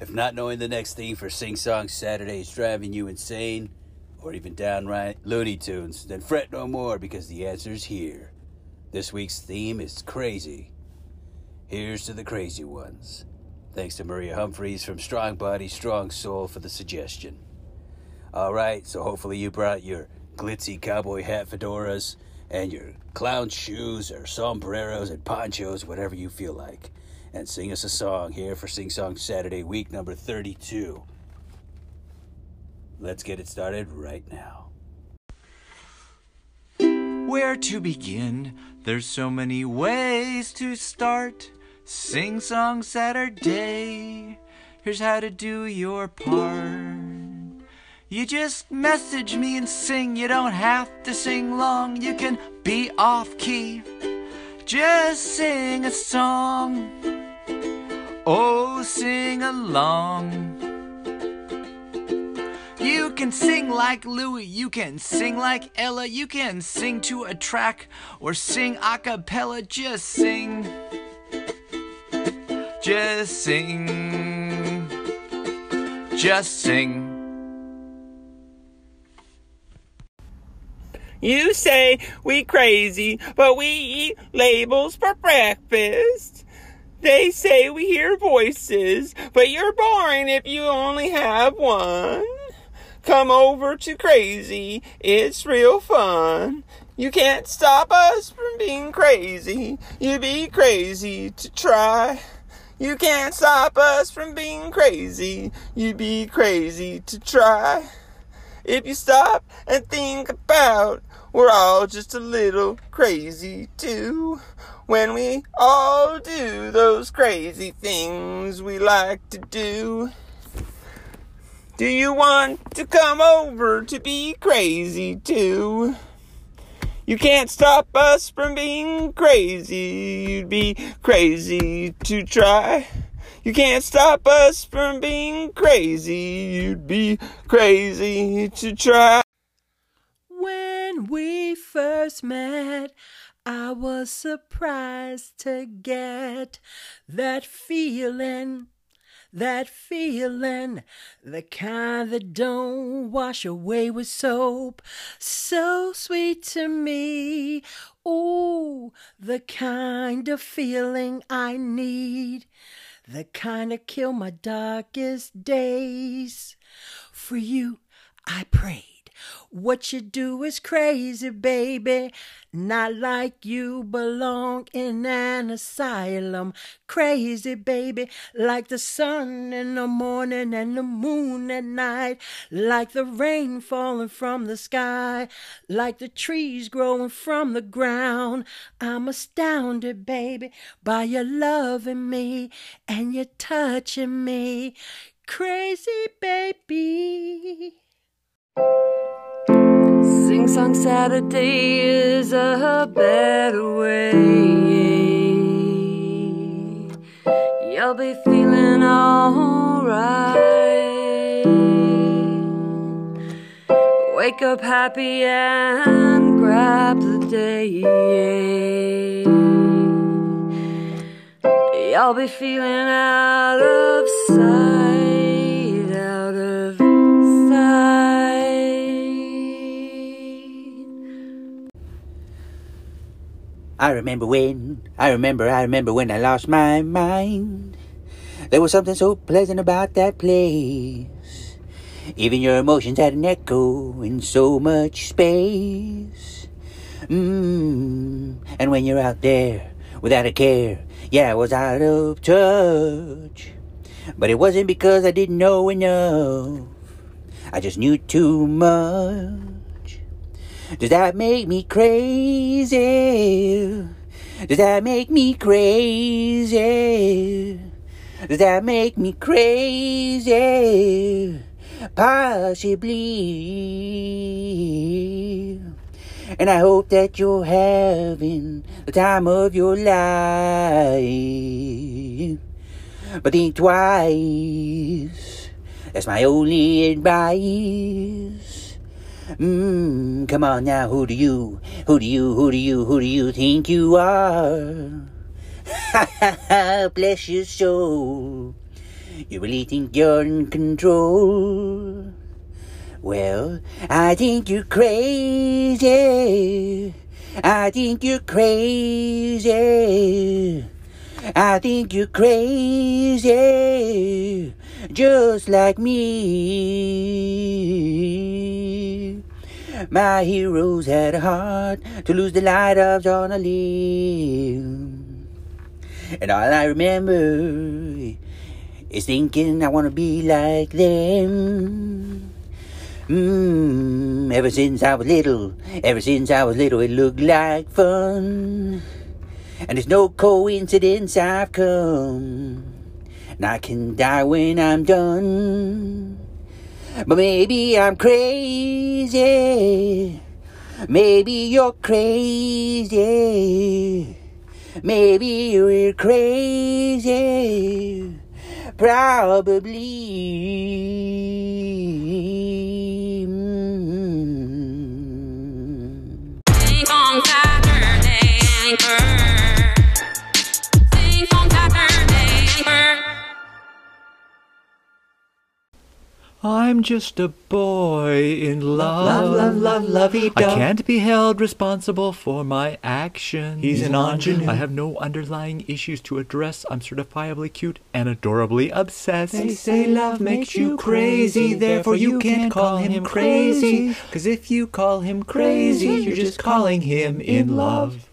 If not knowing the next theme for Sing Song Saturday is driving you insane, or even downright Looney Tunes, then fret no more because the answer's here. This week's theme is crazy. Here's to the crazy ones. Thanks to Maria Humphreys from Strong Body, Strong Soul for the suggestion. All right, so hopefully you brought your glitzy cowboy hat fedoras and your clown shoes or sombreros and ponchos, whatever you feel like and sing us a song here for Sing Song Saturday, week number 32. Let's get it started right now. Where to begin? There's so many ways to start. Sing Song Saturday. Here's how to do your part. You just message me and sing. You don't have to sing long. You can be off key. Just sing a song. Oh, sing along. You can sing like Louie, you can sing like Ella, you can sing to a track or sing a cappella. Just sing. Just sing. Just sing. You say we crazy, but we eat labels for breakfast. They say we hear voices, but you're boring if you only have one. Come over to crazy, it's real fun. You can't stop us from being crazy. You be crazy to try. You can't stop us from being crazy. You be crazy to try. If you stop and think about, we're all just a little crazy too when we all do those crazy things we like to do. Do you want to come over to be crazy too? You can't stop us from being crazy. You'd be crazy to try. You can't stop us from being crazy. You'd be crazy to try. When we first met, I was surprised to get that feeling, that feeling, the kind that don't wash away with soap. So sweet to me. Ooh, the kind of feeling I need, the kind of kill my darkest days. For you, I pray. What you do is crazy, baby. Not like you belong in an asylum. Crazy, baby. Like the sun in the morning and the moon at night. Like the rain falling from the sky. Like the trees growing from the ground. I'm astounded, baby, by your loving me and your touching me. Crazy, baby. Sing Song Saturday is a better way. You'll be feeling alright. Wake up happy and grab the day. You'll be feeling out of sight, I remember when, I remember, I remember when I lost my mind. There was something so pleasant about that place. Even your emotions had an echo in so much space. Mmm, and when you're out there without a care, yeah, I was out of touch. But it wasn't because I didn't know enough. I just knew too much. Does that make me crazy? Does that make me crazy? Does that make me crazy? Possibly. And I hope that you're having the time of your life. But think twice. That's my only advice. Mmm, come on now, who do you, who do you, who do you, who do you think you are? Ha ha ha, bless your soul. You really think you're in control? Well, I think you're crazy. I think you're crazy. I think you're crazy. Just like me. My heroes had a heart to lose the light of a. And all I remember is thinking I want to be like them. Mm, ever since I was little, ever since I was little, it looked like fun. And it's no coincidence I've come. And I can die when I'm done. But maybe I'm crazy. Maybe you're crazy. Maybe you're crazy. Probably. I'm just a boy in love. Love, love, love, lovey I can't be held responsible for my actions. He's an ingenue. I have no underlying issues to address. I'm certifiably cute and adorably obsessed. They say love makes you crazy, therefore you can't call him crazy. Cause if you call him crazy, you're just calling him in love.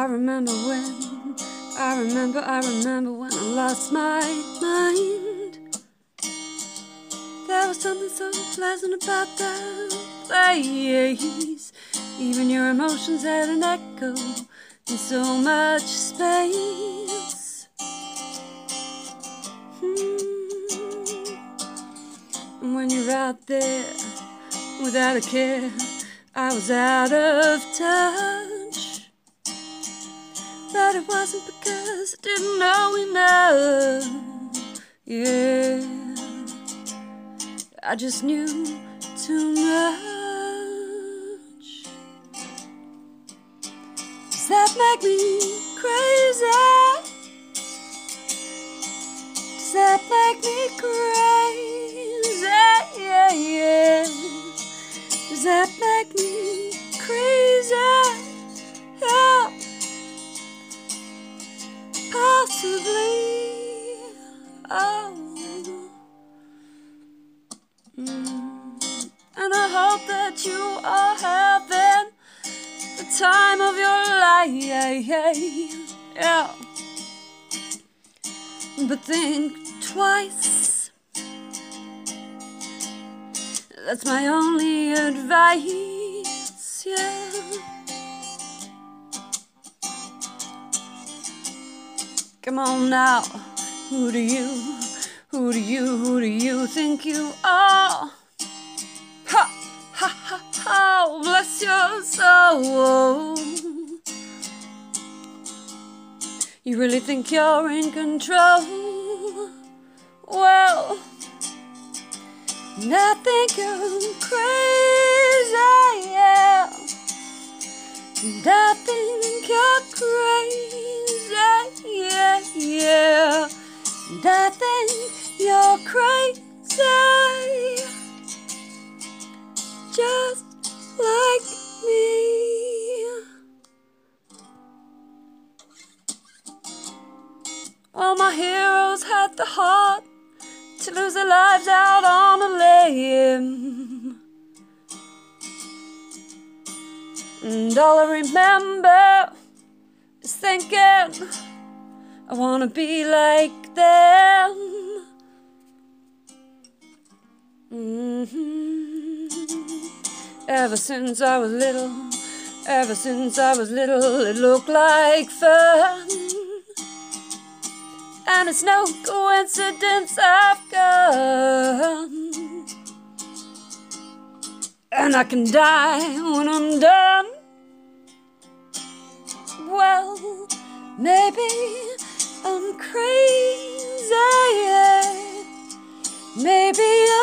I remember when, I remember, I remember when I lost my mind. There was something so pleasant about that place. Even your emotions had an echo in so much space. Hmm. And when you're out there without a care, I was out of touch. But it wasn't because I didn't know enough. Yeah, I just knew too much. Does that make me crazy? Does that make me crazy? Possibly. Oh. Mm. And I hope that you are having the time of your life. Yeah. But think twice. That's my only advice. Yeah. Come on now. Who do you, who do you, who do you think you are? Ha, ha, ha, ha, bless your soul. You really think you're in control? Well, think I'm crazy, yeah. Think you're crazy, I wanna be like them. Mhm. Ever since I was little, ever since I was little, it looked like fun. And it's no coincidence I've come and I can die when I'm done. Well, maybe I'm crazy. Maybe you're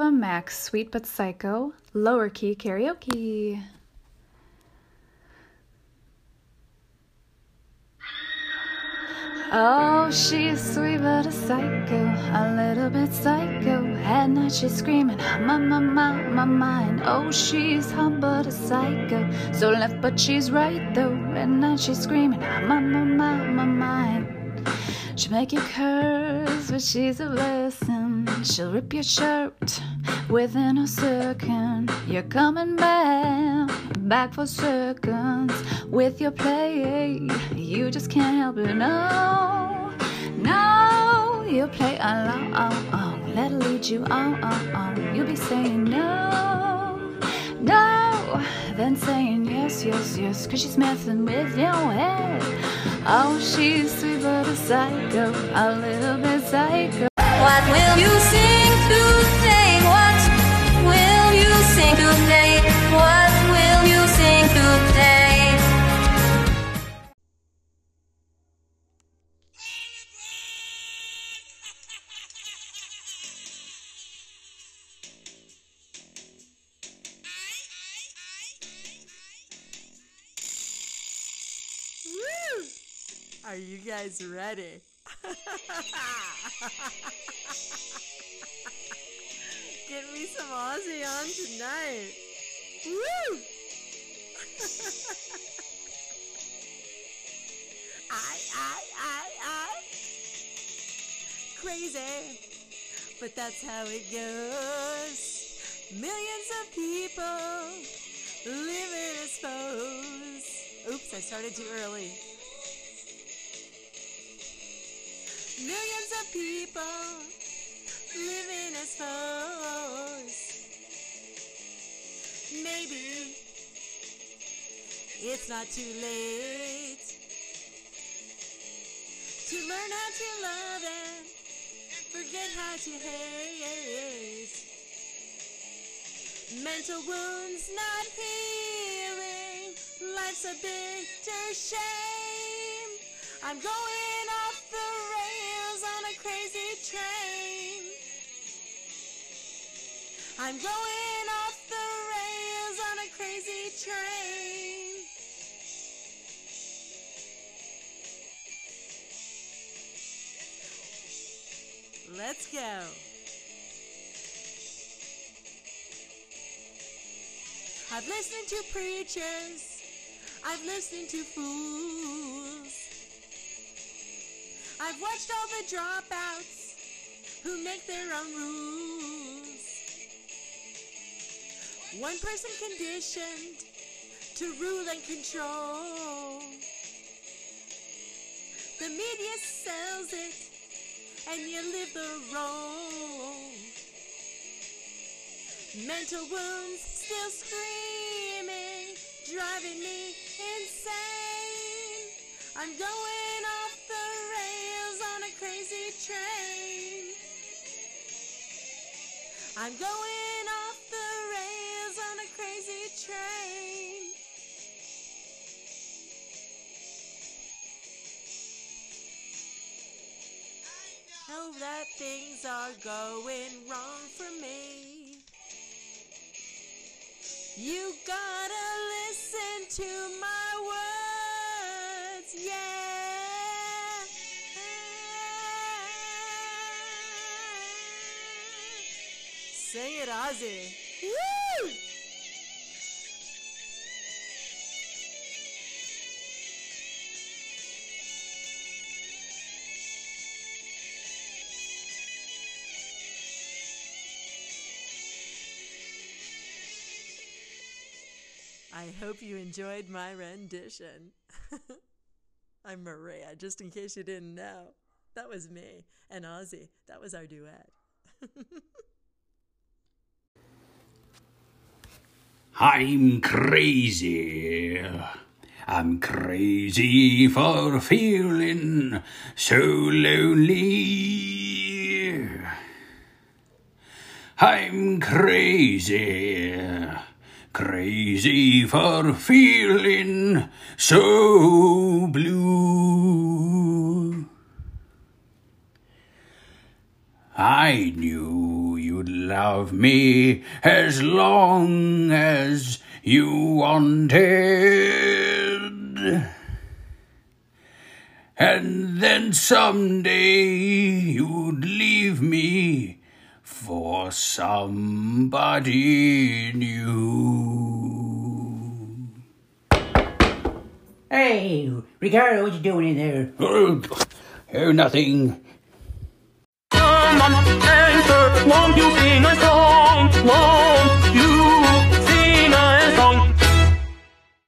Ava Max, Sweet But Psycho, Lower Key Karaoke. Oh, she's sweet but a psycho, a little bit psycho. At night she's screaming, my, my, my, my mind. Oh, she's hot but a psycho, so left but she's right though. At night she's screaming, my, my, my, my mind. She'll make you curse, but she's a blessing. She'll rip your shirt within a second. You're coming back, back for seconds with your play. You just can't help it. No, no, you play along. Let her lead you on, on, on. You'll be saying no, no, then saying yes, yes, yes. Cause she's messing with your head. Oh, she's sweet but a psycho, a little bit psycho. What will you sing guys ready? Get me some Ozzy on tonight. Woo! I, I, I, I. Crazy. But that's how it goes. Millions of people living as foes. Oops, I started too early. Millions of people living as foes. Maybe it's not too late to learn how to love and forget how to hate. Mental wounds not healing. Life's a bitter shame. I'm going I'm going off the rails on a crazy train. Let's go. I've listened to preachers. I've listened to fools. I've watched all the dropouts who make their own rules. One person conditioned to rule and control. The media sells it, and you live the role. Mental wounds still screaming, driving me insane. I'm going off the rails on a crazy train. I'm going off train. Know that things are going wrong for me. You gotta listen to my words, yeah. Sing it, Ozzy. Woo! I hope you enjoyed my rendition. I'm Maria, just in case you didn't know. That was me. And Ozzy, that was our duet. I'm crazy. I'm crazy for feeling so lonely. I'm crazy, crazy for feeling so blue. I knew you'd love me as long as you wanted. And then someday you'd leave me for somebody new. Hey, Ricardo, what you doing in there? Oh, oh nothing. Answer, won't you sing a song? Won't